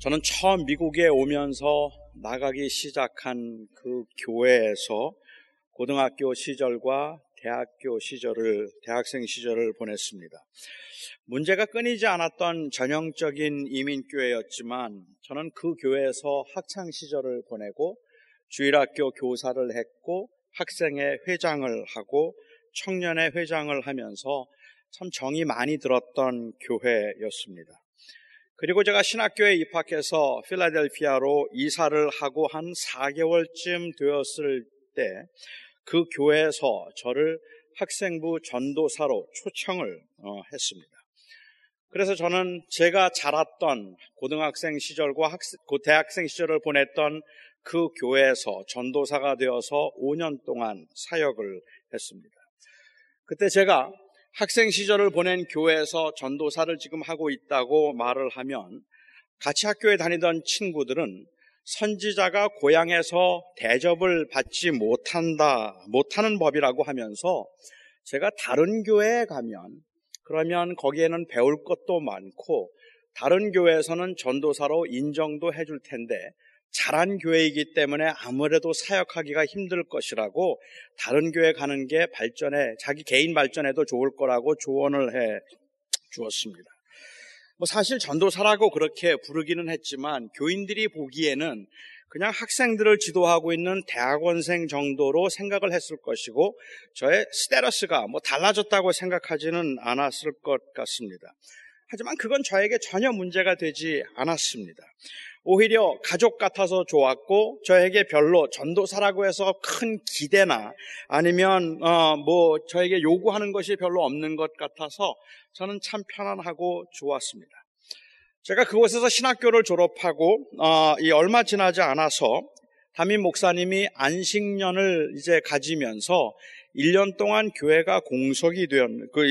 저는 처음 미국에 오면서 나가기 시작한 그 교회에서 고등학교 시절과 대학교 시절을, 대학생 시절을 보냈습니다. 문제가 끊이지 않았던 전형적인 이민교회였지만 저는 그 교회에서 학창 시절을 보내고 주일학교 교사를 했고 학생회 회장을 하고 청년회 회장을 하면서 참 정이 많이 들었던 교회였습니다. 그리고 제가 신학교에 입학해서 필라델피아로 이사를 하고 한 4개월쯤 되었을 때 그 교회에서 저를 학생부 전도사로 초청을 어, 했습니다. 그래서 저는 제가 자랐던 고등학생 시절과 학생, 대학생 시절을 보냈던 그 교회에서 전도사가 되어서 5년 동안 사역을 했습니다. 그때 제가 학생 시절을 보낸 교회에서 전도사를 지금 하고 있다고 말을 하면 같이 학교에 다니던 친구들은 선지자가 고향에서 대접을 받지 못한다, 못하는 법이라고 하면서 제가 다른 교회에 가면 그러면 거기에는 배울 것도 많고 다른 교회에서는 전도사로 인정도 해줄 텐데 잘한 교회이기 때문에 아무래도 사역하기가 힘들 것이라고 다른 교회 가는 게 발전에 자기 개인 발전에도 좋을 거라고 조언을 해 주었습니다. 뭐 사실 전도사라고 그렇게 부르기는 했지만 교인들이 보기에는 그냥 학생들을 지도하고 있는 대학원생 정도로 생각을 했을 것이고 저의 스테러스가 뭐 달라졌다고 생각하지는 않았을 것 같습니다. 하지만 그건 저에게 전혀 문제가 되지 않았습니다. 오히려 가족 같아서 좋았고 저에게 별로 전도사라고 해서 큰 기대나 아니면 어 뭐 저에게 요구하는 것이 별로 없는 것 같아서 저는 참 편안하고 좋았습니다. 제가 그곳에서 신학교를 졸업하고 어, 이 얼마 지나지 않아서 담임 목사님이 안식년을 이제 가지면서 1년 동안 교회가 공석이 되었, 그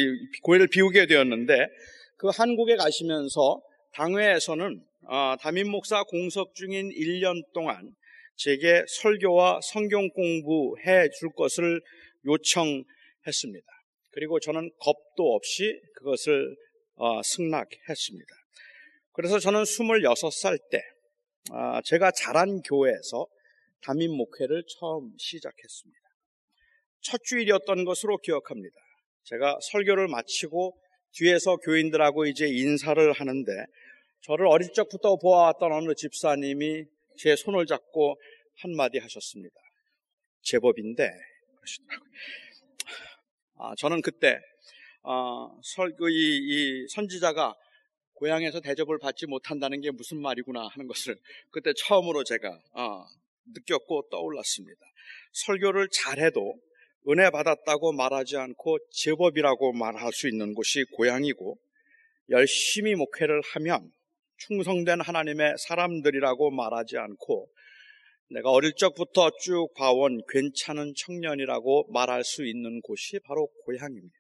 교회를 비우게 되었는데 그 한국에 가시면서 당회에서는 어, 담임 목사 공석 중인 1년 동안 제게 설교와 성경 공부해 줄 것을 요청했습니다. 그리고 저는 겁도 없이 그것을 어, 승낙했습니다. 그래서 저는 26살 때 아, 제가 자란 교회에서 담임 목회를 처음 시작했습니다. 첫 주일이었던 것으로 기억합니다. 제가 설교를 마치고 뒤에서 교인들하고 이제 인사를 하는데 저를 어릴 적부터 보아왔던 어느 집사님이 제 손을 잡고 한마디 하셨습니다. 제법인데 그러시더라고요. 아, 저는 그때 어, 설, 그, 이, 이 선지자가 고향에서 대접을 받지 못한다는 게 무슨 말이구나 하는 것을 그때 처음으로 제가 어, 느꼈고 떠올랐습니다. 설교를 잘해도 은혜 받았다고 말하지 않고 제법이라고 말할 수 있는 곳이 고향이고 열심히 목회를 하면 충성된 하나님의 사람들이라고 말하지 않고 내가 어릴 적부터 쭉 봐온 괜찮은 청년이라고 말할 수 있는 곳이 바로 고향입니다.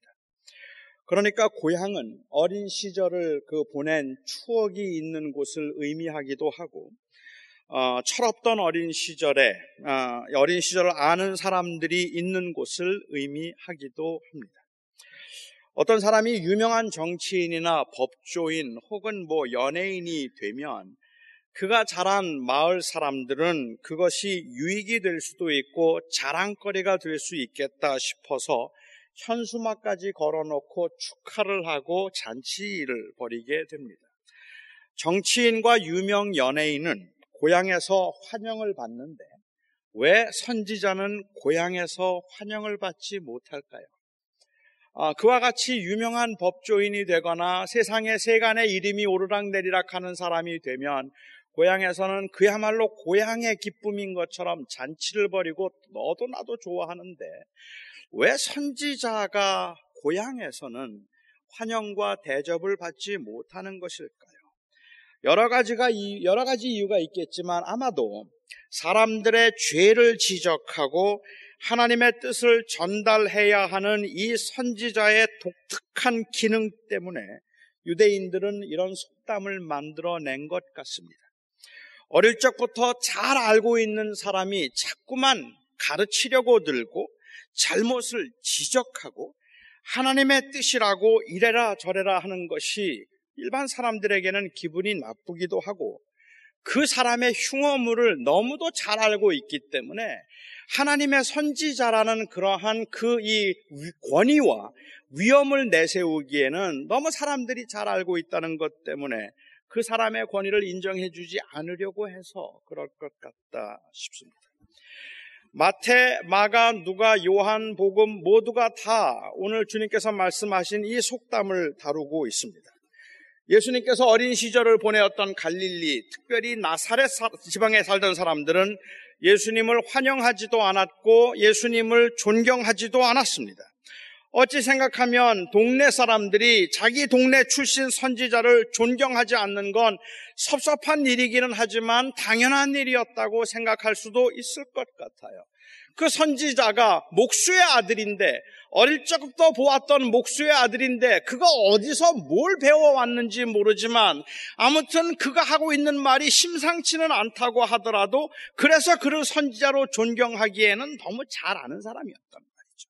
그러니까 고향은 어린 시절을 그 보낸 추억이 있는 곳을 의미하기도 하고 어, 철없던 어린 시절에 어, 어린 시절을 아는 사람들이 있는 곳을 의미하기도 합니다. 어떤 사람이 유명한 정치인이나 법조인 혹은 뭐 연예인이 되면 그가 자란 마을 사람들은 그것이 유익이 될 수도 있고 자랑거리가 될 수 있겠다 싶어서 현수막까지 걸어놓고 축하를 하고 잔치를 벌이게 됩니다. 정치인과 유명 연예인은 고향에서 환영을 받는데 왜 선지자는 고향에서 환영을 받지 못할까요? 아, 그와 같이 유명한 법조인이 되거나 세상의 세간의 이름이 오르락내리락 하는 사람이 되면 고향에서는 그야말로 고향의 기쁨인 것처럼 잔치를 벌이고 너도 나도 좋아하는데 왜 선지자가 고향에서는 환영과 대접을 받지 못하는 것일까요? 여러 가지가 여러 가지 이유가 있겠지만 아마도 사람들의 죄를 지적하고 하나님의 뜻을 전달해야 하는 이 선지자의 독특한 기능 때문에 유대인들은 이런 속담을 만들어낸 것 같습니다. 어릴 적부터 잘 알고 있는 사람이 자꾸만 가르치려고 들고 잘못을 지적하고 하나님의 뜻이라고 이래라 저래라 하는 것이 일반 사람들에게는 기분이 나쁘기도 하고 그 사람의 흉어물을 너무도 잘 알고 있기 때문에 하나님의 선지자라는 그러한 그 이 권위와 위험을 내세우기에는 너무 사람들이 잘 알고 있다는 것 때문에 그 사람의 권위를 인정해 주지 않으려고 해서 그럴 것 같다 싶습니다. 마태, 마가, 누가, 요한, 복음 모두가 다 오늘 주님께서 말씀하신 이 속담을 다루고 있습니다. 예수님께서 어린 시절을 보내었던 갈릴리, 특별히 나사렛 지방에 살던 사람들은 예수님을 환영하지도 않았고 예수님을 존경하지도 않았습니다. 어찌 생각하면 동네 사람들이 자기 동네 출신 선지자를 존경하지 않는 건 섭섭한 일이기는 하지만 당연한 일이었다고 생각할 수도 있을 것 같아요. 그 선지자가 목수의 아들인데 어릴 적부터 보았던 목수의 아들인데 그가 어디서 뭘 배워왔는지 모르지만 아무튼 그가 하고 있는 말이 심상치는 않다고 하더라도 그래서 그를 선지자로 존경하기에는 너무 잘 아는 사람이었단 말이죠.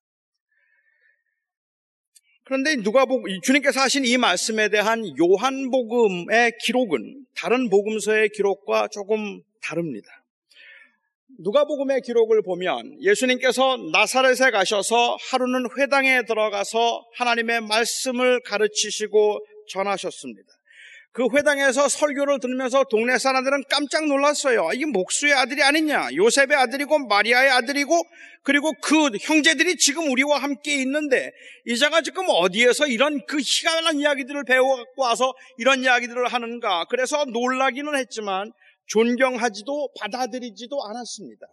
그런데 누가 복 주님께서 하신 이 말씀에 대한 요한복음의 기록은 다른 복음서의 기록과 조금 다릅니다. 누가복음의 기록을 보면 예수님께서 나사렛에 가셔서 하루는 회당에 들어가서 하나님의 말씀을 가르치시고 전하셨습니다. 그 회당에서 설교를 들으면서 동네 사람들은 깜짝 놀랐어요. 이게 목수의 아들이 아니냐? 요셉의 아들이고 마리아의 아들이고 그리고 그 형제들이 지금 우리와 함께 있는데 이자가 지금 어디에서 이런 그 희한한 이야기들을 배워 갖고 와서 이런 이야기들을 하는가? 그래서 놀라기는 했지만 존경하지도 받아들이지도 않았습니다.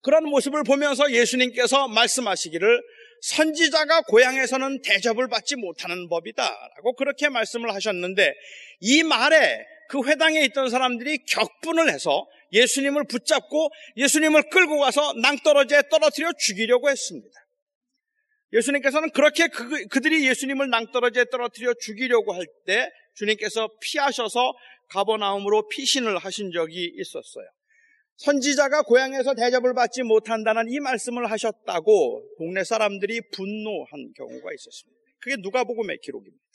그런 모습을 보면서 예수님께서 말씀하시기를 선지자가 고향에서는 대접을 받지 못하는 법이다. 라고 그렇게 말씀을 하셨는데 이 말에 그 회당에 있던 사람들이 격분을 해서 예수님을 붙잡고 예수님을 끌고 가서 낭떠러지에 떨어뜨려 죽이려고 했습니다. 예수님께서는 그렇게 그, 그들이 예수님을 낭떠러지에 떨어뜨려 죽이려고 할 때 주님께서 피하셔서 가버나움으로 피신을 하신 적이 있었어요. 선지자가 고향에서 대접을 받지 못한다는 이 말씀을 하셨다고 동네 사람들이 분노한 경우가 있었습니다. 그게 누가복음의 기록입니다.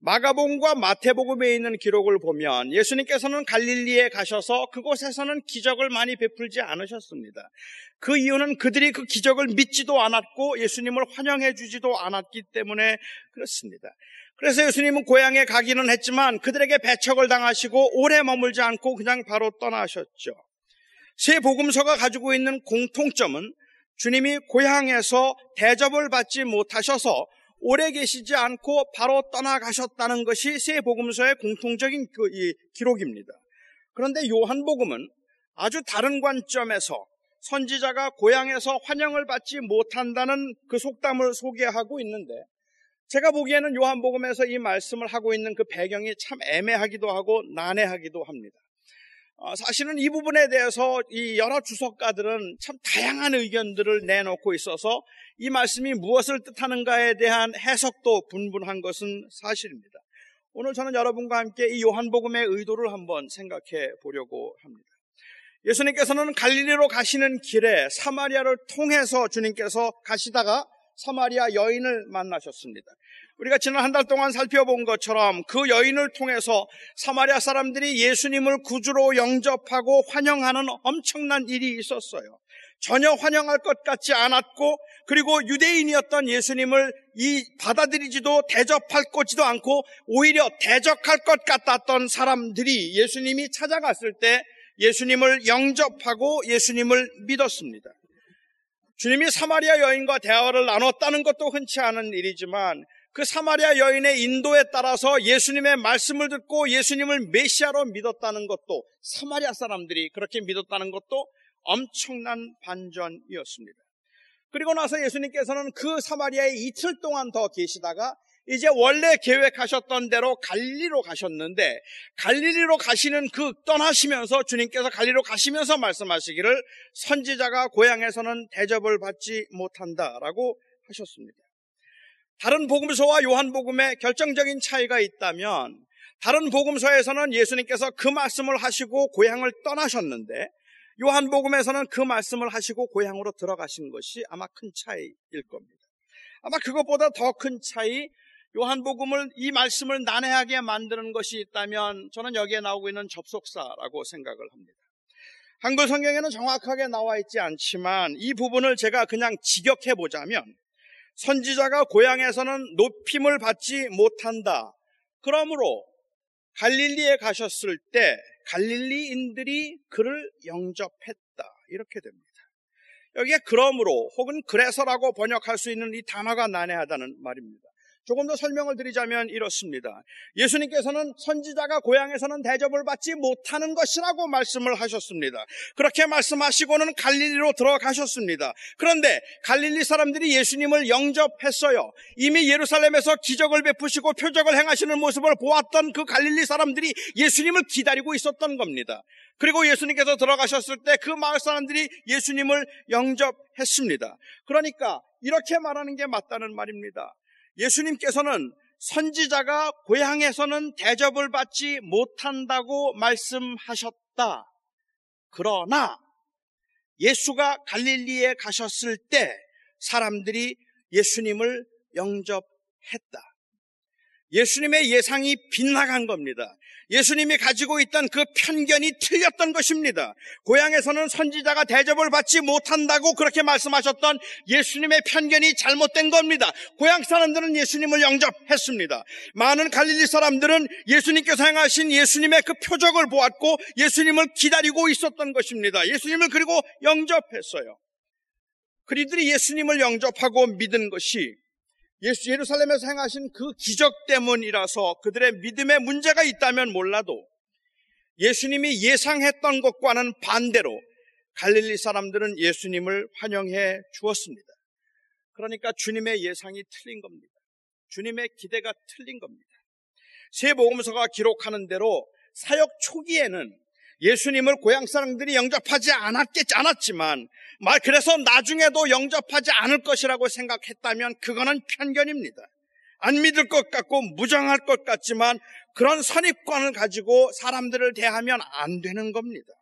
마가복음과 마태복음에 있는 기록을 보면 예수님께서는 갈릴리에 가셔서 그곳에서는 기적을 많이 베풀지 않으셨습니다. 그 이유는 그들이 그 기적을 믿지도 않았고 예수님을 환영해 주지도 않았기 때문에 그렇습니다. 그래서 예수님은 고향에 가기는 했지만 그들에게 배척을 당하시고 오래 머물지 않고 그냥 바로 떠나셨죠. 새 복음서가 가지고 있는 공통점은 주님이 고향에서 대접을 받지 못하셔서 오래 계시지 않고 바로 떠나가셨다는 것이 새 복음서의 공통적인 그 기록입니다. 그런데 요한복음은 아주 다른 관점에서 선지자가 고향에서 환영을 받지 못한다는 그 속담을 소개하고 있는데 제가 보기에는 요한복음에서 이 말씀을 하고 있는 그 배경이 참 애매하기도 하고 난해하기도 합니다. 어, 사실은 이 부분에 대해서 이 여러 주석가들은 참 다양한 의견들을 내놓고 있어서 이 말씀이 무엇을 뜻하는가에 대한 해석도 분분한 것은 사실입니다. 오늘 저는 여러분과 함께 이 요한복음의 의도를 한번 생각해 보려고 합니다. 예수님께서는 갈릴리로 가시는 길에 사마리아를 통해서 주님께서 가시다가 사마리아 여인을 만나셨습니다. 우리가 지난 한 달 동안 살펴본 것처럼 그 여인을 통해서 사마리아 사람들이 예수님을 구주로 영접하고 환영하는 엄청난 일이 있었어요. 전혀 환영할 것 같지 않았고 그리고 유대인이었던 예수님을 이 받아들이지도 대접할 것지도 않고 오히려 대적할 것 같았던 사람들이 예수님이 찾아갔을 때 예수님을 영접하고 예수님을 믿었습니다. 주님이 사마리아 여인과 대화를 나눴다는 것도 흔치 않은 일이지만 그 사마리아 여인의 인도에 따라서 예수님의 말씀을 듣고 예수님을 메시아로 믿었다는 것도 사마리아 사람들이 그렇게 믿었다는 것도 엄청난 반전이었습니다. 그리고 나서 예수님께서는 그 사마리아에 이틀 동안 더 계시다가 이제 원래 계획하셨던 대로 갈리로 가셨는데 갈릴리로 가시는 그 떠나시면서 주님께서 갈리로 가시면서 말씀하시기를 선지자가 고향에서는 대접을 받지 못한다라고 하셨습니다. 다른 복음서와 요한복음에 결정적인 차이가 있다면 다른 복음서에서는 예수님께서 그 말씀을 하시고 고향을 떠나셨는데 요한복음에서는 그 말씀을 하시고 고향으로 들어가신 것이 아마 큰 차이일 겁니다. 아마 그것보다 더 큰 차이 요한복음을 이 말씀을 난해하게 만드는 것이 있다면 저는 여기에 나오고 있는 접속사라고 생각을 합니다. 한글 성경에는 정확하게 나와 있지 않지만 이 부분을 제가 그냥 직역해 보자면 선지자가 고향에서는 높임을 받지 못한다. 그러므로 갈릴리에 가셨을 때 갈릴리인들이 그를 영접했다. 이렇게 됩니다. 여기에 그러므로 혹은 그래서라고 번역할 수 있는 이 단어가 난해하다는 말입니다. 조금 더 설명을 드리자면 이렇습니다. 예수님께서는 선지자가 고향에서는 대접을 받지 못하는 것이라고 말씀을 하셨습니다. 그렇게 말씀하시고는 갈릴리로 들어가셨습니다. 그런데 갈릴리 사람들이 예수님을 영접했어요. 이미 예루살렘에서 기적을 베푸시고 표적을 행하시는 모습을 보았던 그 갈릴리 사람들이 예수님을 기다리고 있었던 겁니다. 그리고 예수님께서 들어가셨을 때 그 마을 사람들이 예수님을 영접했습니다. 그러니까 이렇게 말하는 게 맞다는 말입니다. 예수님께서는 선지자가 고향에서는 대접을 받지 못한다고 말씀하셨다. 그러나 예수가 갈릴리에 가셨을 때 사람들이 예수님을 영접했다. 예수님의 예상이 빗나간 겁니다. 예수님이 가지고 있던 그 편견이 틀렸던 것입니다. 고향에서는 선지자가 대접을 받지 못한다고 그렇게 말씀하셨던 예수님의 편견이 잘못된 겁니다. 고향 사람들은 예수님을 영접했습니다. 많은 갈릴리 사람들은 예수님께서 행하신 예수님의 그 표적을 보았고 예수님을 기다리고 있었던 것입니다. 예수님을 그리고 영접했어요. 그리들이 예수님을 영접하고 믿은 것이 예수 예루살렘에서 행하신 그 기적 때문이라서 그들의 믿음에 문제가 있다면 몰라도 예수님이 예상했던 것과는 반대로 갈릴리 사람들은 예수님을 환영해 주었습니다. 그러니까 주님의 예상이 틀린 겁니다. 주님의 기대가 틀린 겁니다. 세 복음서가 기록하는 대로 사역 초기에는 예수님을 고향 사람들이 영접하지 않았겠지 않았지만 말 그래서 나중에도 영접하지 않을 것이라고 생각했다면 그거는 편견입니다. 안 믿을 것 같고 무정할 것 같지만 그런 선입관을 가지고 사람들을 대하면 안 되는 겁니다.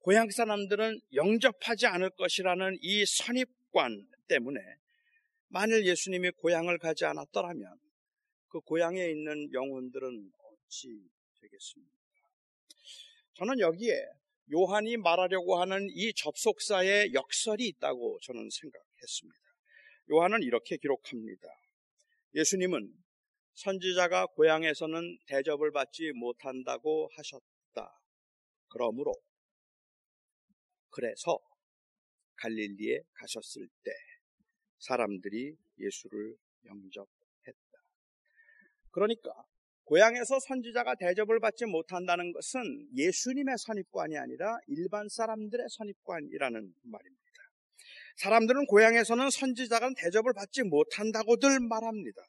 고향 사람들은 영접하지 않을 것이라는 이 선입관 때문에 만일 예수님이 고향을 가지 않았더라면 그 고향에 있는 영혼들은 어찌 되겠습니까? 저는 여기에 요한이 말하려고 하는 이 접속사의 역설이 있다고 저는 생각했습니다. 요한은 이렇게 기록합니다. 예수님은 선지자가 고향에서는 대접을 받지 못한다고 하셨다. 그러므로 그래서 갈릴리에 가셨을 때 사람들이 예수를 영접했다. 그러니까 고향에서 선지자가 대접을 받지 못한다는 것은 예수님의 선입관이 아니라 일반 사람들의 선입관이라는 말입니다. 사람들은 고향에서는 선지자가 대접을 받지 못한다고들 말합니다.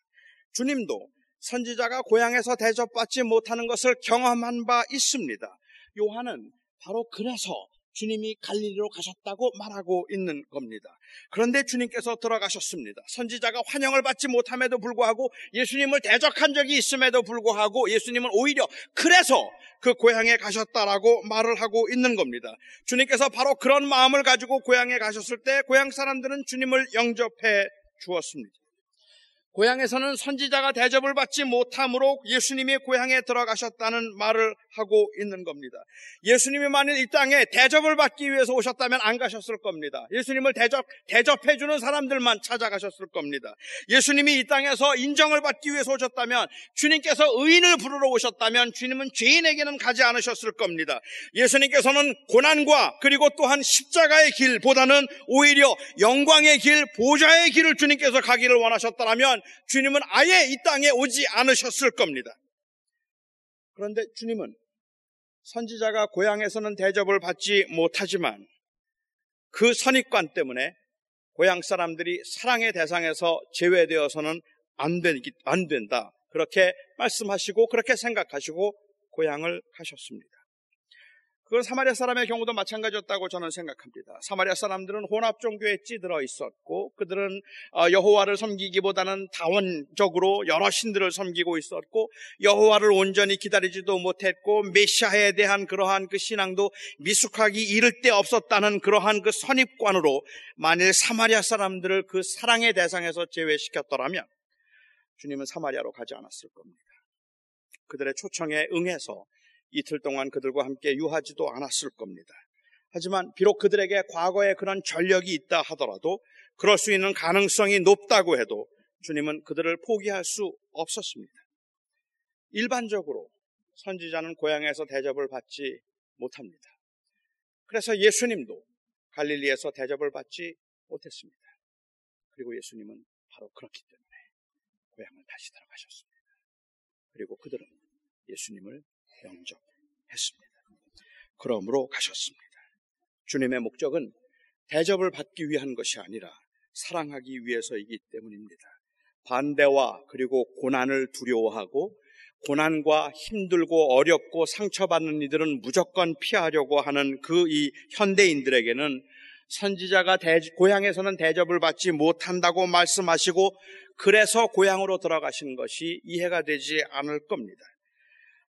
주님도 선지자가 고향에서 대접받지 못하는 것을 경험한 바 있습니다. 요한은 바로 그래서 주님이 갈릴리로 가셨다고 말하고 있는 겁니다. 그런데 주님께서 들어가셨습니다. 선지자가 환영을 받지 못함에도 불구하고 예수님을 대적한 적이 있음에도 불구하고 예수님은 오히려 그래서 그 고향에 가셨다라고 말을 하고 있는 겁니다. 주님께서 바로 그런 마음을 가지고 고향에 가셨을 때 고향 사람들은 주님을 영접해 주었습니다. 고향에서는 선지자가 대접을 받지 못함으로 예수님이 고향에 들어가셨다는 말을 하고 있는 겁니다. 예수님이 만일 이 땅에 대접을 받기 위해서 오셨다면 안 가셨을 겁니다. 예수님을 대접, 대접해주는 사람들만 찾아가셨을 겁니다. 예수님이 이 땅에서 인정을 받기 위해서 오셨다면 주님께서 의인을 부르러 오셨다면 주님은 죄인에게는 가지 않으셨을 겁니다. 예수님께서는 고난과 그리고 또한 십자가의 길보다는 오히려 영광의 길, 보좌의 길을 주님께서 가기를 원하셨다면 주님은 아예 이 땅에 오지 않으셨을 겁니다. 그런데 주님은 선지자가 고향에서는 대접을 받지 못하지만 그 선입관 때문에 고향 사람들이 사랑의 대상에서 제외되어서는 안, 된, 안 된다. 그렇게 말씀하시고 그렇게 생각하시고 고향을 가셨습니다. 그건 사마리아 사람의 경우도 마찬가지였다고 저는 생각합니다. 사마리아 사람들은 혼합 종교에 찌들어 있었고 그들은 어, 여호와를 섬기기보다는 다원적으로 여러 신들을 섬기고 있었고 여호와를 온전히 기다리지도 못했고 메시아에 대한 그러한 그 신앙도 미숙하기 이를 데 없었다는 그러한 그 선입관으로 만일 사마리아 사람들을 그 사랑의 대상에서 제외시켰더라면 주님은 사마리아로 가지 않았을 겁니다. 그들의 초청에 응해서 이틀 동안 그들과 함께 유하지도 않았을 겁니다. 하지만 비록 그들에게 과거에 그런 전력이 있다 하더라도 그럴 수 있는 가능성이 높다고 해도 주님은 그들을 포기할 수 없었습니다. 일반적으로 선지자는 고향에서 대접을 받지 못합니다. 그래서 예수님도 갈릴리에서 대접을 받지 못했습니다. 그리고 예수님은 바로 그렇기 때문에 고향을 다시 들어가셨습니다. 그리고 그들은 예수님을 영접했습니다. 그러므로 가셨습니다. 주님의 목적은 대접을 받기 위한 것이 아니라 사랑하기 위해서이기 때문입니다. 반대와 그리고 고난을 두려워하고 고난과 힘들고 어렵고 상처받는 이들은 무조건 피하려고 하는 그 이 현대인들에게는 선지자가 대, 고향에서는 대접을 받지 못한다고 말씀하시고 그래서 고향으로 들어가신 것이 이해가 되지 않을 겁니다.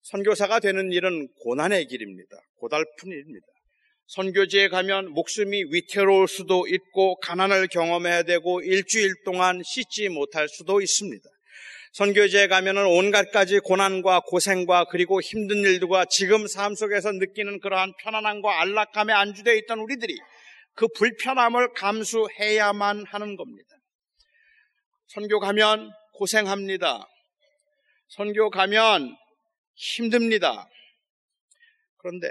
선교사가 되는 일은 고난의 길입니다. 고달픈 일입니다. 선교지에 가면 목숨이 위태로울 수도 있고 가난을 경험해야 되고 일주일 동안 씻지 못할 수도 있습니다. 선교지에 가면은 온갖 가지 고난과 고생과 그리고 힘든 일들과 지금 삶 속에서 느끼는 그러한 편안함과 안락함에 안주되어 있던 우리들이 그 불편함을 감수해야만 하는 겁니다. 선교 가면 고생합니다. 선교 가면 힘듭니다. 그런데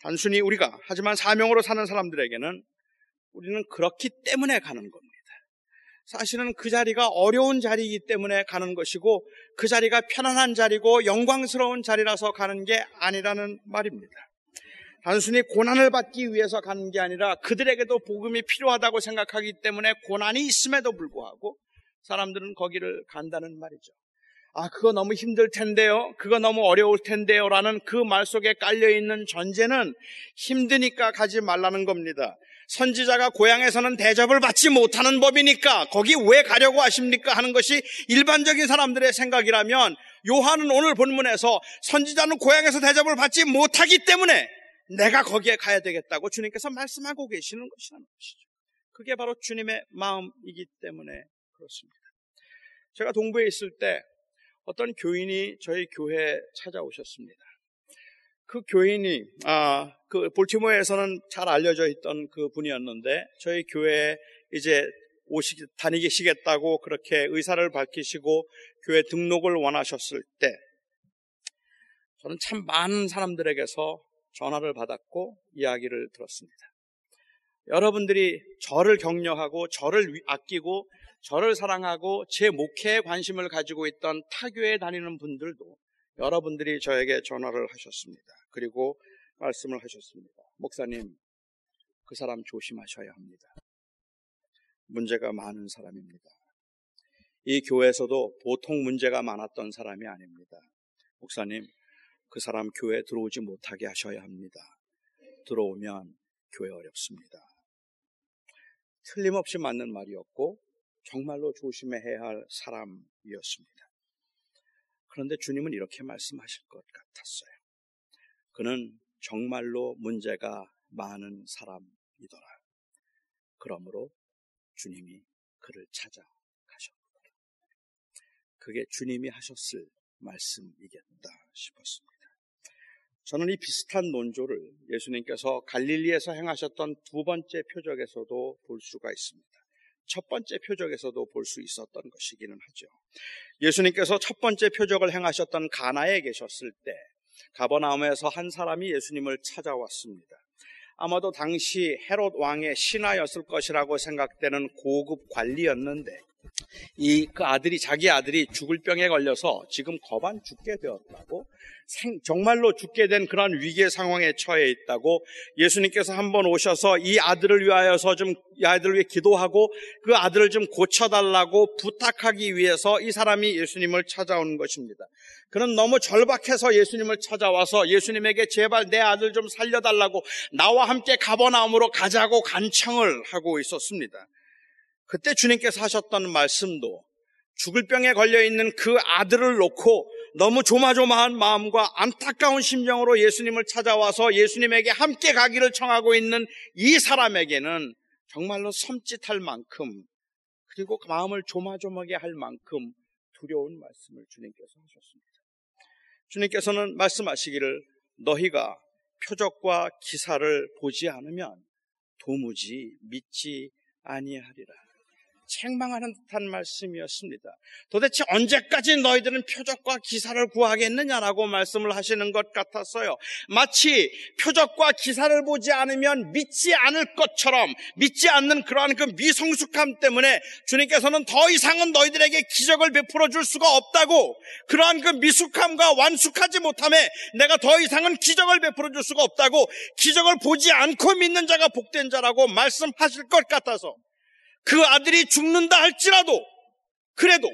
단순히 우리가 하지만 사명으로 사는 사람들에게는 우리는 그렇기 때문에 가는 겁니다. 사실은 그 자리가 어려운 자리이기 때문에 가는 것이고 그 자리가 편안한 자리고 영광스러운 자리라서 가는 게 아니라는 말입니다. 단순히 고난을 받기 위해서 가는 게 아니라 그들에게도 복음이 필요하다고 생각하기 때문에 고난이 있음에도 불구하고 사람들은 거기를 간다는 말이죠. 아, 그거 너무 힘들 텐데요. 그거 너무 어려울 텐데요. 라는 그 말 속에 깔려있는 전제는 힘드니까 가지 말라는 겁니다. 선지자가 고향에서는 대접을 받지 못하는 법이니까 거기 왜 가려고 하십니까? 하는 것이 일반적인 사람들의 생각이라면 요한은 오늘 본문에서 선지자는 고향에서 대접을 받지 못하기 때문에 내가 거기에 가야 되겠다고 주님께서 말씀하고 계시는 것이라는 것이죠. 그게 바로 주님의 마음이기 때문에 그렇습니다. 제가 동부에 있을 때 어떤 교인이 저희 교회에 찾아오셨습니다. 그 교인이 아, 그 볼티모어에서는 잘 알려져 있던 그 분이었는데 저희 교회에 이제 오시 다니시겠다고 그렇게 의사를 밝히시고 교회 등록을 원하셨을 때 저는 참 많은 사람들에게서 전화를 받았고 이야기를 들었습니다. 여러분들이 저를 격려하고 저를 아끼고 저를 사랑하고 제 목회에 관심을 가지고 있던 타교에 다니는 분들도 여러분들이 저에게 전화를 하셨습니다. 그리고 말씀을 하셨습니다. 목사님, 그 사람 조심하셔야 합니다. 문제가 많은 사람입니다. 이 교회에서도 보통 문제가 많았던 사람이 아닙니다. 목사님, 그 사람 교회 들어오지 못하게 하셔야 합니다. 들어오면 교회 어렵습니다. 틀림없이 맞는 말이었고, 정말로 조심해야 할 사람이었습니다. 그런데 주님은 이렇게 말씀하실 것 같았어요. 그는 정말로 문제가 많은 사람이더라. 그러므로 주님이 그를 찾아가셨다. 그게 주님이 하셨을 말씀이겠다 싶었습니다. 저는 이 비슷한 논조를 예수님께서 갈릴리에서 행하셨던 두 번째 표적에서도 볼 수가 있습니다. 첫 번째 표적에서도 볼 수 있었던 것이기는 하죠. 예수님께서 첫 번째 표적을 행하셨던 가나에 계셨을 때 가버나움에서 한 사람이 예수님을 찾아왔습니다. 아마도 당시 헤롯 왕의 신하였을 것이라고 생각되는 고급 관리였는데 이 그 아들이 자기 아들이 죽을 병에 걸려서 지금 거반 죽게 되었다고 생, 정말로 죽게 된 그런 위기의 상황에 처해 있다고 예수님께서 한번 오셔서 이 아들을 위하여서 좀 이 아들을 위해 기도하고 그 아들을 좀 고쳐달라고 부탁하기 위해서 이 사람이 예수님을 찾아온 것입니다. 그는 너무 절박해서 예수님을 찾아와서 예수님에게 제발 내 아들 좀 살려달라고 나와 함께 가버나움으로 가자고 간청을 하고 있었습니다. 그때 주님께서 하셨던 말씀도 죽을 병에 걸려 있는 그 아들을 놓고 너무 조마조마한 마음과 안타까운 심정으로 예수님을 찾아와서 예수님에게 함께 가기를 청하고 있는 이 사람에게는 정말로 섬찟할 만큼 그리고 마음을 조마조마하게 할 만큼 두려운 말씀을 주님께서 하셨습니다. 주님께서는 말씀하시기를 너희가 표적과 기사를 보지 않으면 도무지 믿지 아니하리라. 책망하는 듯한 말씀이었습니다. 도대체 언제까지 너희들은 표적과 기사를 구하겠느냐라고 말씀을 하시는 것 같았어요. 마치 표적과 기사를 보지 않으면 믿지 않을 것처럼 믿지 않는 그러한 그 미성숙함 때문에 주님께서는 더 이상은 너희들에게 기적을 베풀어 줄 수가 없다고 그러한 그 미숙함과 완숙하지 못함에 내가 더 이상은 기적을 베풀어 줄 수가 없다고 기적을 보지 않고 믿는 자가 복된 자라고 말씀하실 것 같아서 그 아들이 죽는다 할지라도 그래도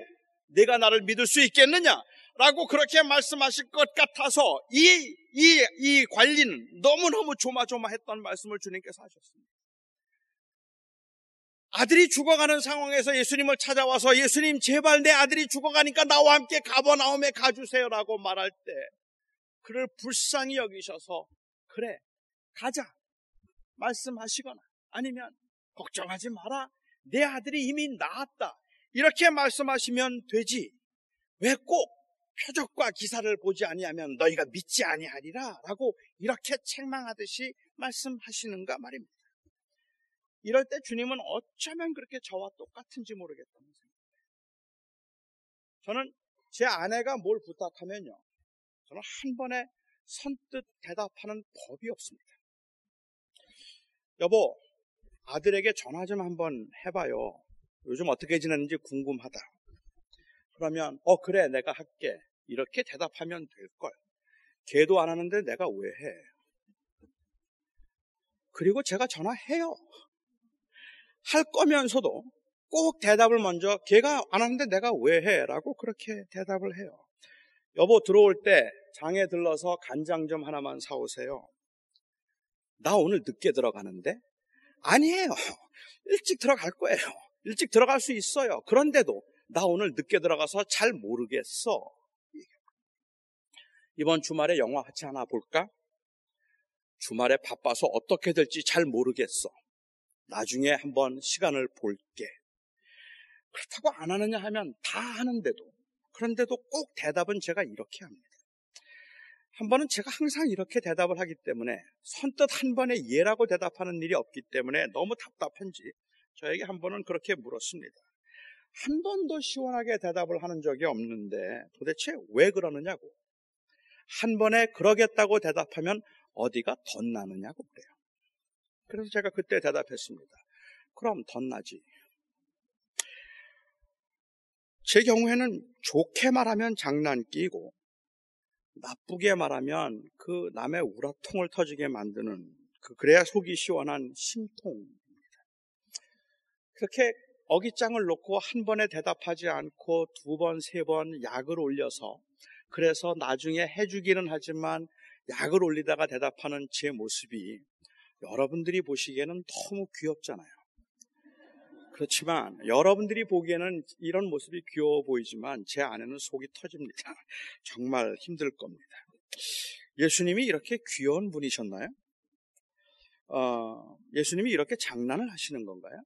내가 나를 믿을 수 있겠느냐? 라고 그렇게 말씀하실 것 같아서 이, 이, 이 관리는 너무너무 조마조마했던 말씀을 주님께서 하셨습니다. 아들이 죽어가는 상황에서 예수님을 찾아와서 예수님 제발 내 아들이 죽어가니까 나와 함께 가버나움에 가주세요라고 말할 때 그를 불쌍히 여기셔서 그래 가자 말씀하시거나 아니면 걱정하지 마라 내 아들이 이미 나았다. 이렇게 말씀하시면 되지. 왜 꼭 표적과 기사를 보지 아니하면 너희가 믿지 아니하리라 라고 이렇게 책망하듯이 말씀하시는가 말입니다. 이럴 때 주님은 어쩌면 그렇게 저와 똑같은지 모르겠다는 생각이에요. 저는 제 아내가 뭘 부탁하면요. 저는 한 번에 선뜻 대답하는 법이 없습니다. 여보, 아들에게 전화 좀 한번 해봐요. 요즘 어떻게 지냈는지 궁금하다. 그러면 어 그래 내가 할게 이렇게 대답하면 될 걸. 걔도 안 하는데 내가 왜 해? 그리고 제가 전화해요. 할 거면서도 꼭 대답을 먼저 걔가 안 하는데 내가 왜 해? 라고 그렇게 대답을 해요. 여보 들어올 때 장에 들러서 간장 좀 하나만 사오세요. 나 오늘 늦게 들어가는데 아니에요. 일찍 들어갈 거예요. 일찍 들어갈 수 있어요. 그런데도 나 오늘 늦게 들어가서 잘 모르겠어. 이번 주말에 영화 같이 하나 볼까? 주말에 바빠서 어떻게 될지 잘 모르겠어. 나중에 한번 시간을 볼게. 그렇다고 안 하느냐 하면 다 하는데도, 그런데도 꼭 대답은 제가 이렇게 합니다. 한 번은 제가 항상 이렇게 대답을 하기 때문에 선뜻 한 번에 예라고 대답하는 일이 없기 때문에 너무 답답한지 저에게 한 번은 그렇게 물었습니다. 한 번도 시원하게 대답을 하는 적이 없는데 도대체 왜 그러느냐고. 한 번에 그러겠다고 대답하면 어디가 덧나느냐고 그래요. 그래서 제가 그때 대답했습니다. 그럼 덧나지. 제 경우에는 좋게 말하면 장난기고 나쁘게 말하면 그 남의 우라통을 터지게 만드는 그 그래야 속이 시원한 심통입니다. 그렇게 어깃장을 놓고 한 번에 대답하지 않고 두 번, 세 번 약을 올려서 그래서 나중에 해주기는 하지만 약을 올리다가 대답하는 제 모습이 여러분들이 보시기에는 너무 귀엽잖아요. 그렇지만 여러분들이 보기에는 이런 모습이 귀여워 보이지만 제 안에는 속이 터집니다. 정말 힘들 겁니다. 예수님이 이렇게 귀여운 분이셨나요? 어, 예수님이 이렇게 장난을 하시는 건가요?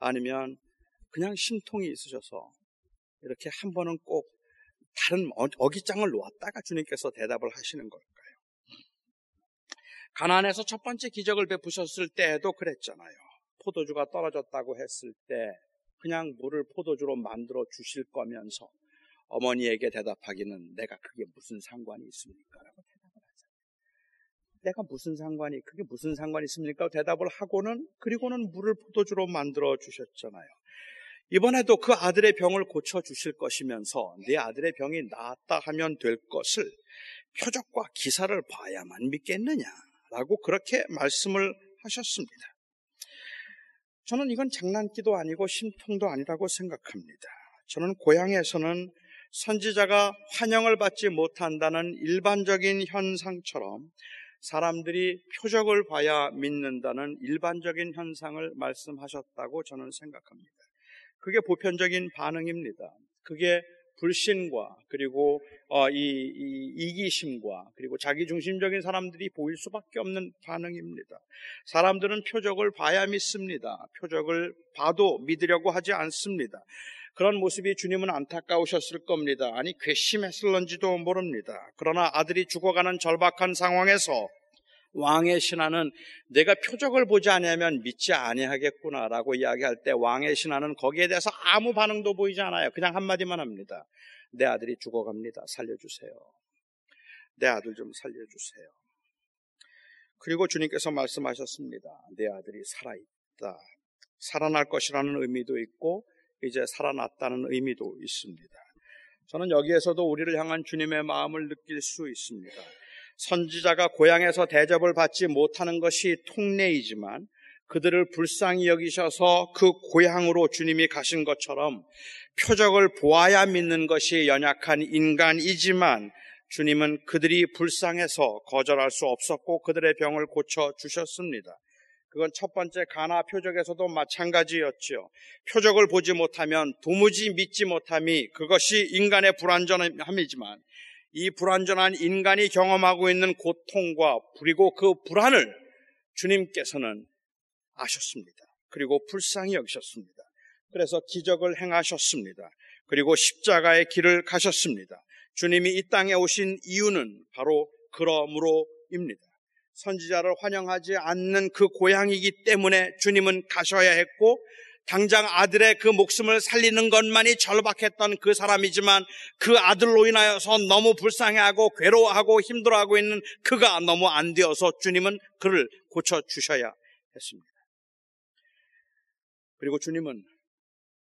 아니면 그냥 심통이 있으셔서 이렇게 한 번은 꼭 다른 어, 어깃장을 놓았다가 주님께서 대답을 하시는 걸까요? 가난에서 첫 번째 기적을 베푸셨을 때에도 그랬잖아요. 포도주가 떨어졌다고 했을 때 그냥 물을 포도주로 만들어 주실 거면서 어머니에게 대답하기는 내가 그게 무슨 상관이 있습니까? 라고 대답을 하잖아요. 내가 무슨 상관이, 그게 무슨 상관이 있습니까? 대답을 하고는, 그리고는 물을 포도주로 만들어 주셨잖아요. 이번에도 그 아들의 병을 고쳐 주실 것이면서 내 아들의 병이 나았다 하면 될 것을 표적과 기사를 봐야만 믿겠느냐? 라고 그렇게 말씀을 하셨습니다. 저는 이건 장난기도 아니고 심통도 아니라고 생각합니다. 저는 고향에서는 선지자가 환영을 받지 못한다는 일반적인 현상처럼 사람들이 표적을 봐야 믿는다는 일반적인 현상을 말씀하셨다고 저는 생각합니다. 그게 보편적인 반응입니다. 그게 불신과 그리고 어, 이, 이 이기심과 그리고 자기중심적인 사람들이 보일 수밖에 없는 반응입니다. 사람들은 표적을 봐야 믿습니다. 표적을 봐도 믿으려고 하지 않습니다. 그런 모습이 주님은 안타까우셨을 겁니다. 아니 괘씸했을런지도 모릅니다. 그러나 아들이 죽어가는 절박한 상황에서 왕의 신하는 내가 표적을 보지 않으면 믿지 아니하겠구나라고 이야기할 때 왕의 신하는 거기에 대해서 아무 반응도 보이지 않아요. 그냥 한마디만 합니다. 내 아들이 죽어갑니다. 살려주세요. 내 아들 좀 살려주세요. 그리고 주님께서 말씀하셨습니다. 내 아들이 살아있다. 살아날 것이라는 의미도 있고 이제 살아났다는 의미도 있습니다. 저는 여기에서도 우리를 향한 주님의 마음을 느낄 수 있습니다. 선지자가 고향에서 대접을 받지 못하는 것이 통례이지만 그들을 불쌍히 여기셔서 그 고향으로 주님이 가신 것처럼 표적을 보아야 믿는 것이 연약한 인간이지만 주님은 그들이 불쌍해서 거절할 수 없었고 그들의 병을 고쳐 주셨습니다. 그건 첫 번째 가나 표적에서도 마찬가지였지요. 표적을 보지 못하면 도무지 믿지 못함이 그것이 인간의 불완전함이지만 이 불완전한 인간이 경험하고 있는 고통과 그리고 그 불안을 주님께서는 아셨습니다. 그리고 불쌍히 여기셨습니다. 그래서 기적을 행하셨습니다. 그리고 십자가의 길을 가셨습니다. 주님이 이 땅에 오신 이유는 바로 그러므로입니다. 선지자를 환영하지 않는 그 고향이기 때문에 주님은 가셔야 했고 당장 아들의 그 목숨을 살리는 것만이 절박했던 그 사람이지만 그 아들로 인하여서 너무 불쌍해하고 괴로워하고 힘들어하고 있는 그가 너무 안 되어서 주님은 그를 고쳐 주셔야 했습니다. 그리고 주님은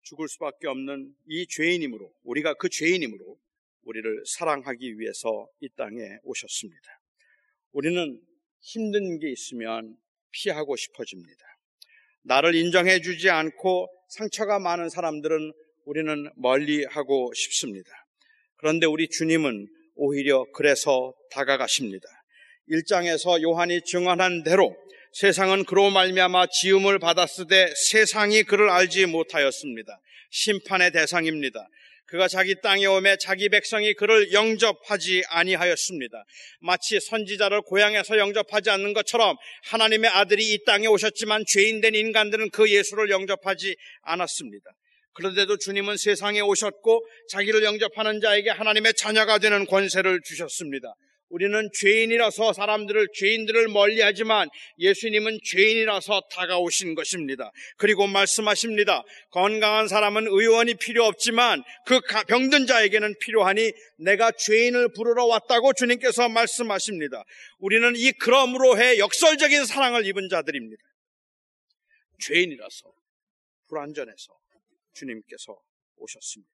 죽을 수밖에 없는 이 죄인이므로 우리가 그 죄인이므로 우리를 사랑하기 위해서 이 땅에 오셨습니다. 우리는 힘든 게 있으면 피하고 싶어집니다. 나를 인정해 주지 않고 상처가 많은 사람들은 우리는 멀리 하고 싶습니다. 그런데 우리 주님은 오히려 그래서 다가가십니다. 1장에서 요한이 증언한 대로 세상은 그로 말미암아 지음을 받았으되 세상이 그를 알지 못하였습니다. 심판의 대상입니다. 그가 자기 땅에 오매 자기 백성이 그를 영접하지 아니하였습니다. 마치 선지자를 고향에서 영접하지 않는 것처럼 하나님의 아들이 이 땅에 오셨지만 죄인된 인간들은 그 예수를 영접하지 않았습니다. 그런데도 주님은 세상에 오셨고 자기를 영접하는 자에게 하나님의 자녀가 되는 권세를 주셨습니다. 우리는 죄인이라서 사람들을 죄인들을 멀리하지만 예수님은 죄인이라서 다가오신 것입니다. 그리고 말씀하십니다. 건강한 사람은 의원이 필요 없지만 그 병든 자에게는 필요하니 내가 죄인을 부르러 왔다고 주님께서 말씀하십니다. 우리는 이 그러므로 해 역설적인 사랑을 입은 자들입니다. 죄인이라서 불완전해서 주님께서 오셨습니다.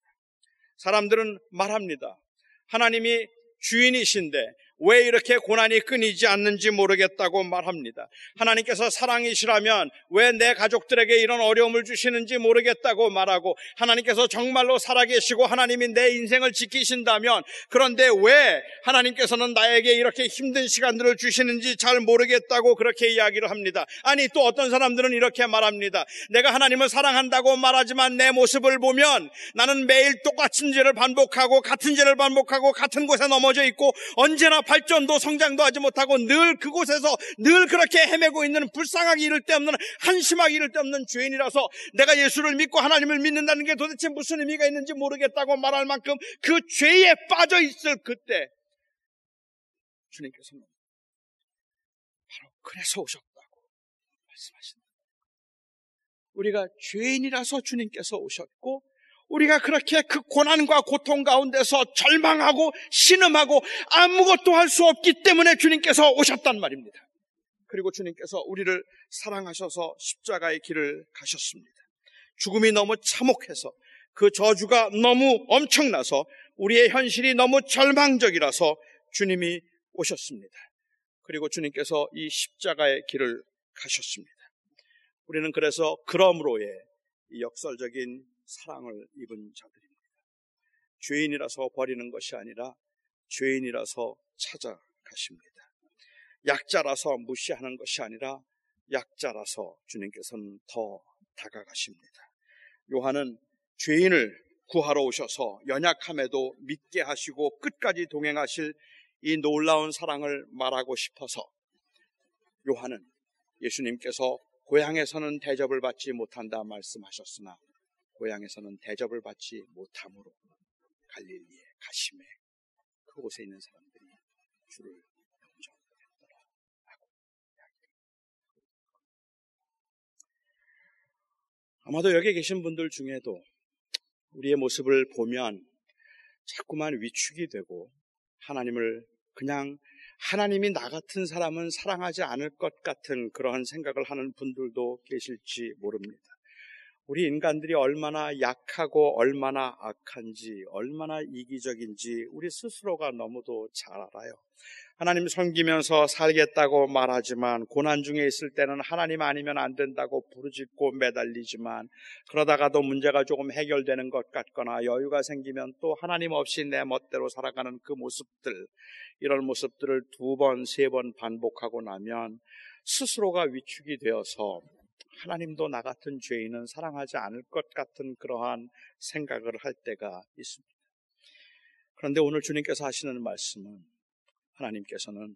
사람들은 말합니다. 하나님이 주인이신데 왜 이렇게 고난이 끊이지 않는지 모르겠다고 말합니다. 하나님께서 사랑이시라면 왜 내 가족들에게 이런 어려움을 주시는지 모르겠다고 말하고 하나님께서 정말로 살아계시고 하나님이 내 인생을 지키신다면 그런데 왜 하나님께서는 나에게 이렇게 힘든 시간들을 주시는지 잘 모르겠다고 그렇게 이야기를 합니다. 아니 또 어떤 사람들은 이렇게 말합니다. 내가 하나님을 사랑한다고 말하지만 내 모습을 보면 나는 매일 똑같은 죄를 반복하고 같은 죄를 반복하고 같은 곳에 넘어져 있고 언제나 발전도 성장도 하지 못하고 늘 그곳에서 늘 그렇게 헤매고 있는 불쌍하기 이를 데 없는 한심하기 이를 데 없는 죄인이라서 내가 예수를 믿고 하나님을 믿는다는 게 도대체 무슨 의미가 있는지 모르겠다고 말할 만큼 그 죄에 빠져 있을 그때 주님께서는 바로 그래서 오셨다고 말씀하신다. 우리가 죄인이라서 주님께서 오셨고 우리가 그렇게 그 고난과 고통 가운데서 절망하고 신음하고 아무것도 할 수 없기 때문에 주님께서 오셨단 말입니다. 그리고 주님께서 우리를 사랑하셔서 십자가의 길을 가셨습니다. 죽음이 너무 참혹해서 그 저주가 너무 엄청나서 우리의 현실이 너무 절망적이라서 주님이 오셨습니다. 그리고 주님께서 이 십자가의 길을 가셨습니다. 우리는 그래서 그러므로의 역설적인 사랑을 입은 자들입니다. 죄인이라서 버리는 것이 아니라 죄인이라서 찾아가십니다. 약자라서 무시하는 것이 아니라 약자라서 주님께서는 더 다가가십니다. 요한은 죄인을 구하러 오셔서 연약함에도 믿게 하시고 끝까지 동행하실 이 놀라운 사랑을 말하고 싶어서 요한은 예수님께서 고향에서는 대접을 받지 못한다 말씀하셨으나 고향에서는 대접을 받지 못함으로 갈릴리에 가심에 그곳에 있는 사람들이 주를 영접했더라 하고 아마도 여기 계신 분들 중에도 우리의 모습을 보면 자꾸만 위축이 되고 하나님을 그냥 하나님이 나 같은 사람은 사랑하지 않을 것 같은 그러한 생각을 하는 분들도 계실지 모릅니다. 우리 인간들이 얼마나 약하고 얼마나 악한지, 얼마나 이기적인지 우리 스스로가 너무도 잘 알아요. 하나님 섬기면서 살겠다고 말하지만 고난 중에 있을 때는 하나님 아니면 안 된다고 부르짖고 매달리지만 그러다가도 문제가 조금 해결되는 것 같거나 여유가 생기면 또 하나님 없이 내 멋대로 살아가는 그 모습들 이런 모습들을 두 번, 세 번 반복하고 나면 스스로가 위축이 되어서 하나님도 나 같은 죄인은 사랑하지 않을 것 같은 그러한 생각을 할 때가 있습니다. 그런데 오늘 주님께서 하시는 말씀은 하나님께서는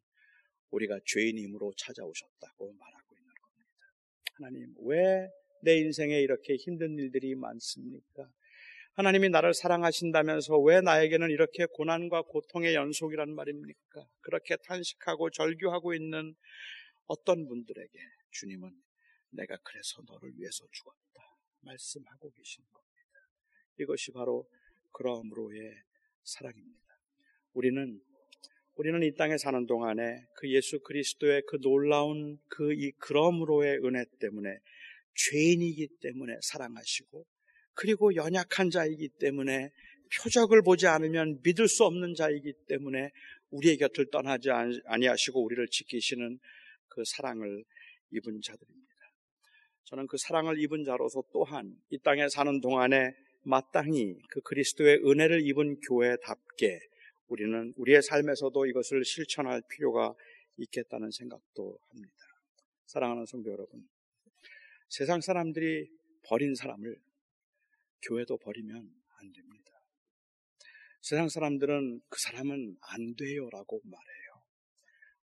우리가 죄인임으로 찾아오셨다고 말하고 있는 겁니다. 하나님, 왜 내 인생에 이렇게 힘든 일들이 많습니까? 하나님이 나를 사랑하신다면서 왜 나에게는 이렇게 고난과 고통의 연속이란 말입니까? 그렇게 탄식하고 절규하고 있는 어떤 분들에게 주님은 내가 그래서 너를 위해서 죽었다. 말씀하고 계신 겁니다. 이것이 바로 그러므로의 사랑입니다. 우리는 우리는 이 땅에 사는 동안에 그 예수 그리스도의 그 놀라운 그 이 그러므로의 은혜 때문에 죄인이기 때문에 사랑하시고 그리고 연약한 자이기 때문에 표적을 보지 않으면 믿을 수 없는 자이기 때문에 우리의 곁을 떠나지 아니하시고 우리를 지키시는 그 사랑을 입은 자들입니다. 저는 그 사랑을 입은 자로서 또한 이 땅에 사는 동안에 마땅히 그 그리스도의 은혜를 입은 교회답게 우리는 우리의 삶에서도 이것을 실천할 필요가 있겠다는 생각도 합니다. 사랑하는 성도 여러분, 세상 사람들이 버린 사람을 교회도 버리면 안 됩니다. 세상 사람들은 그 사람은 안 돼요라고 말해요.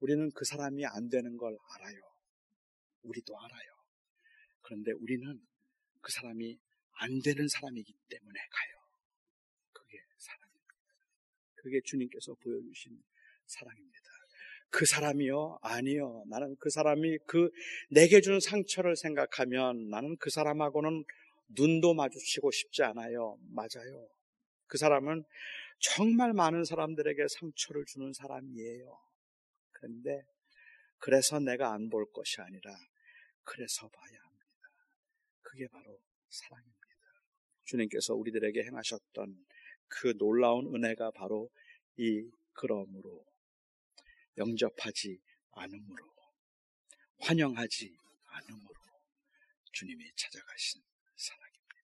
우리는 그 사람이 안 되는 걸 알아요. 우리도 알아요. 그런데 우리는 그 사람이 안 되는 사람이기 때문에 가요. 그게 사랑입니다. 그게 주님께서 보여주신 사랑입니다. 그 사람이요? 아니요. 나는 그 사람이 그 내게 준 상처를 생각하면 나는 그 사람하고는 눈도 마주치고 싶지 않아요. 맞아요. 그 사람은 정말 많은 사람들에게 상처를 주는 사람이에요. 그런데 그래서 내가 안 볼 것이 아니라 그래서 봐야 그게 바로 사랑입니다. 주님께서 우리들에게 행하셨던 그 놀라운 은혜가 바로 이 그러므로 영접하지 않으므로 환영하지 않으므로 주님이 찾아가신 사랑입니다.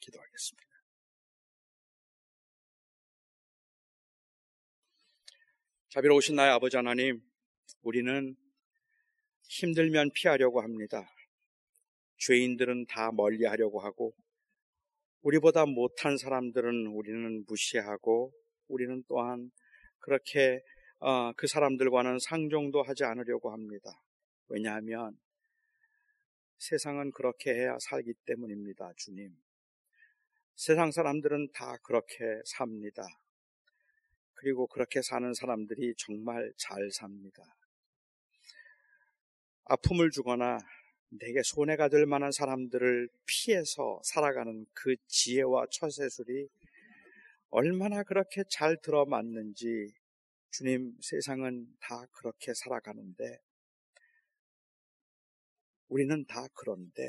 기도하겠습니다. 자비로우신 나의 아버지 하나님, 우리는 힘들면 피하려고 합니다. 죄인들은 다 멀리 하려고 하고 우리보다 못한 사람들은 우리는 무시하고 우리는 또한 그렇게 어, 그 사람들과는 상종도 하지 않으려고 합니다. 왜냐하면 세상은 그렇게 해야 살기 때문입니다, 주님. 세상 사람들은 다 그렇게 삽니다. 그리고 그렇게 사는 사람들이 정말 잘 삽니다. 아픔을 주거나 내게 손해가 될 만한 사람들을 피해서 살아가는 그 지혜와 처세술이 얼마나 그렇게 잘 들어맞는지 주님 세상은 다 그렇게 살아가는데 우리는 다 그런데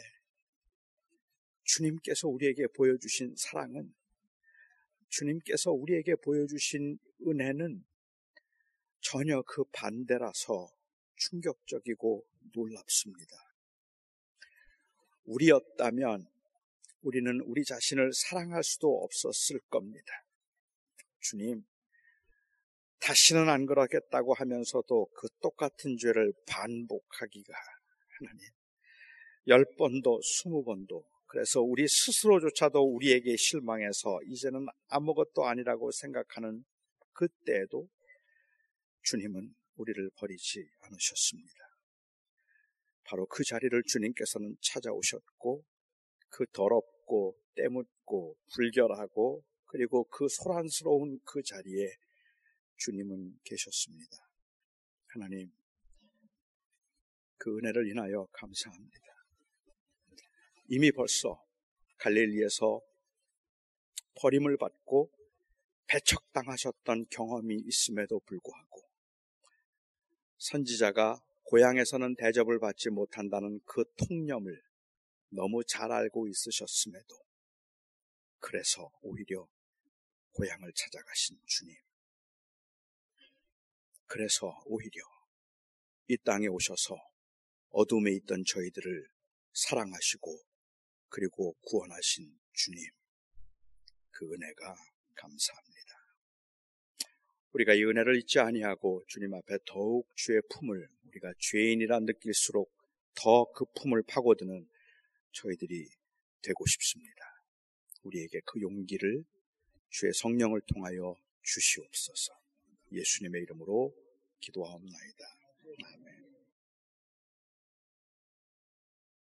주님께서 우리에게 보여주신 사랑은 주님께서 우리에게 보여주신 은혜는 전혀 그 반대라서 충격적이고 놀랍습니다. 우리였다면 우리는 우리 자신을 사랑할 수도 없었을 겁니다. 주님, 다시는 안 그러겠다고 하면서도 그 똑같은 죄를 반복하기가 하나님, 열 번도 스무 번도 그래서 우리 스스로조차도 우리에게 실망해서 이제는 아무것도 아니라고 생각하는 그때에도 주님은 우리를 버리지 않으셨습니다. 바로 그 자리를 주님께서는 찾아오셨고 그 더럽고 묻고 때묻고 불결하고 그리고 그 소란스러운 그 자리에 주님은 계셨습니다. 하나님, 그 은혜를 인하여 감사합니다. 이미 벌써 갈릴리에서 버림을 받고 배척당하셨던 경험이 있음에도 불구하고 선지자가 고향에서는 대접을 받지 못한다는 그 통념을 너무 잘 알고 있으셨음에도 그래서 오히려 고향을 찾아가신 주님. 그래서 오히려 이 땅에 오셔서 어둠에 있던 저희들을 사랑하시고 그리고 구원하신 주님. 그 은혜가 감사합니다. 우리가 이 은혜를 잊지 아니하고 주님 앞에 더욱 주의 품을 우리가 죄인이라 느낄수록 더 그 품을 파고드는 저희들이 되고 싶습니다. 우리에게 그 용기를 주의 성령을 통하여 주시옵소서. 예수님의 이름으로 기도하옵나이다.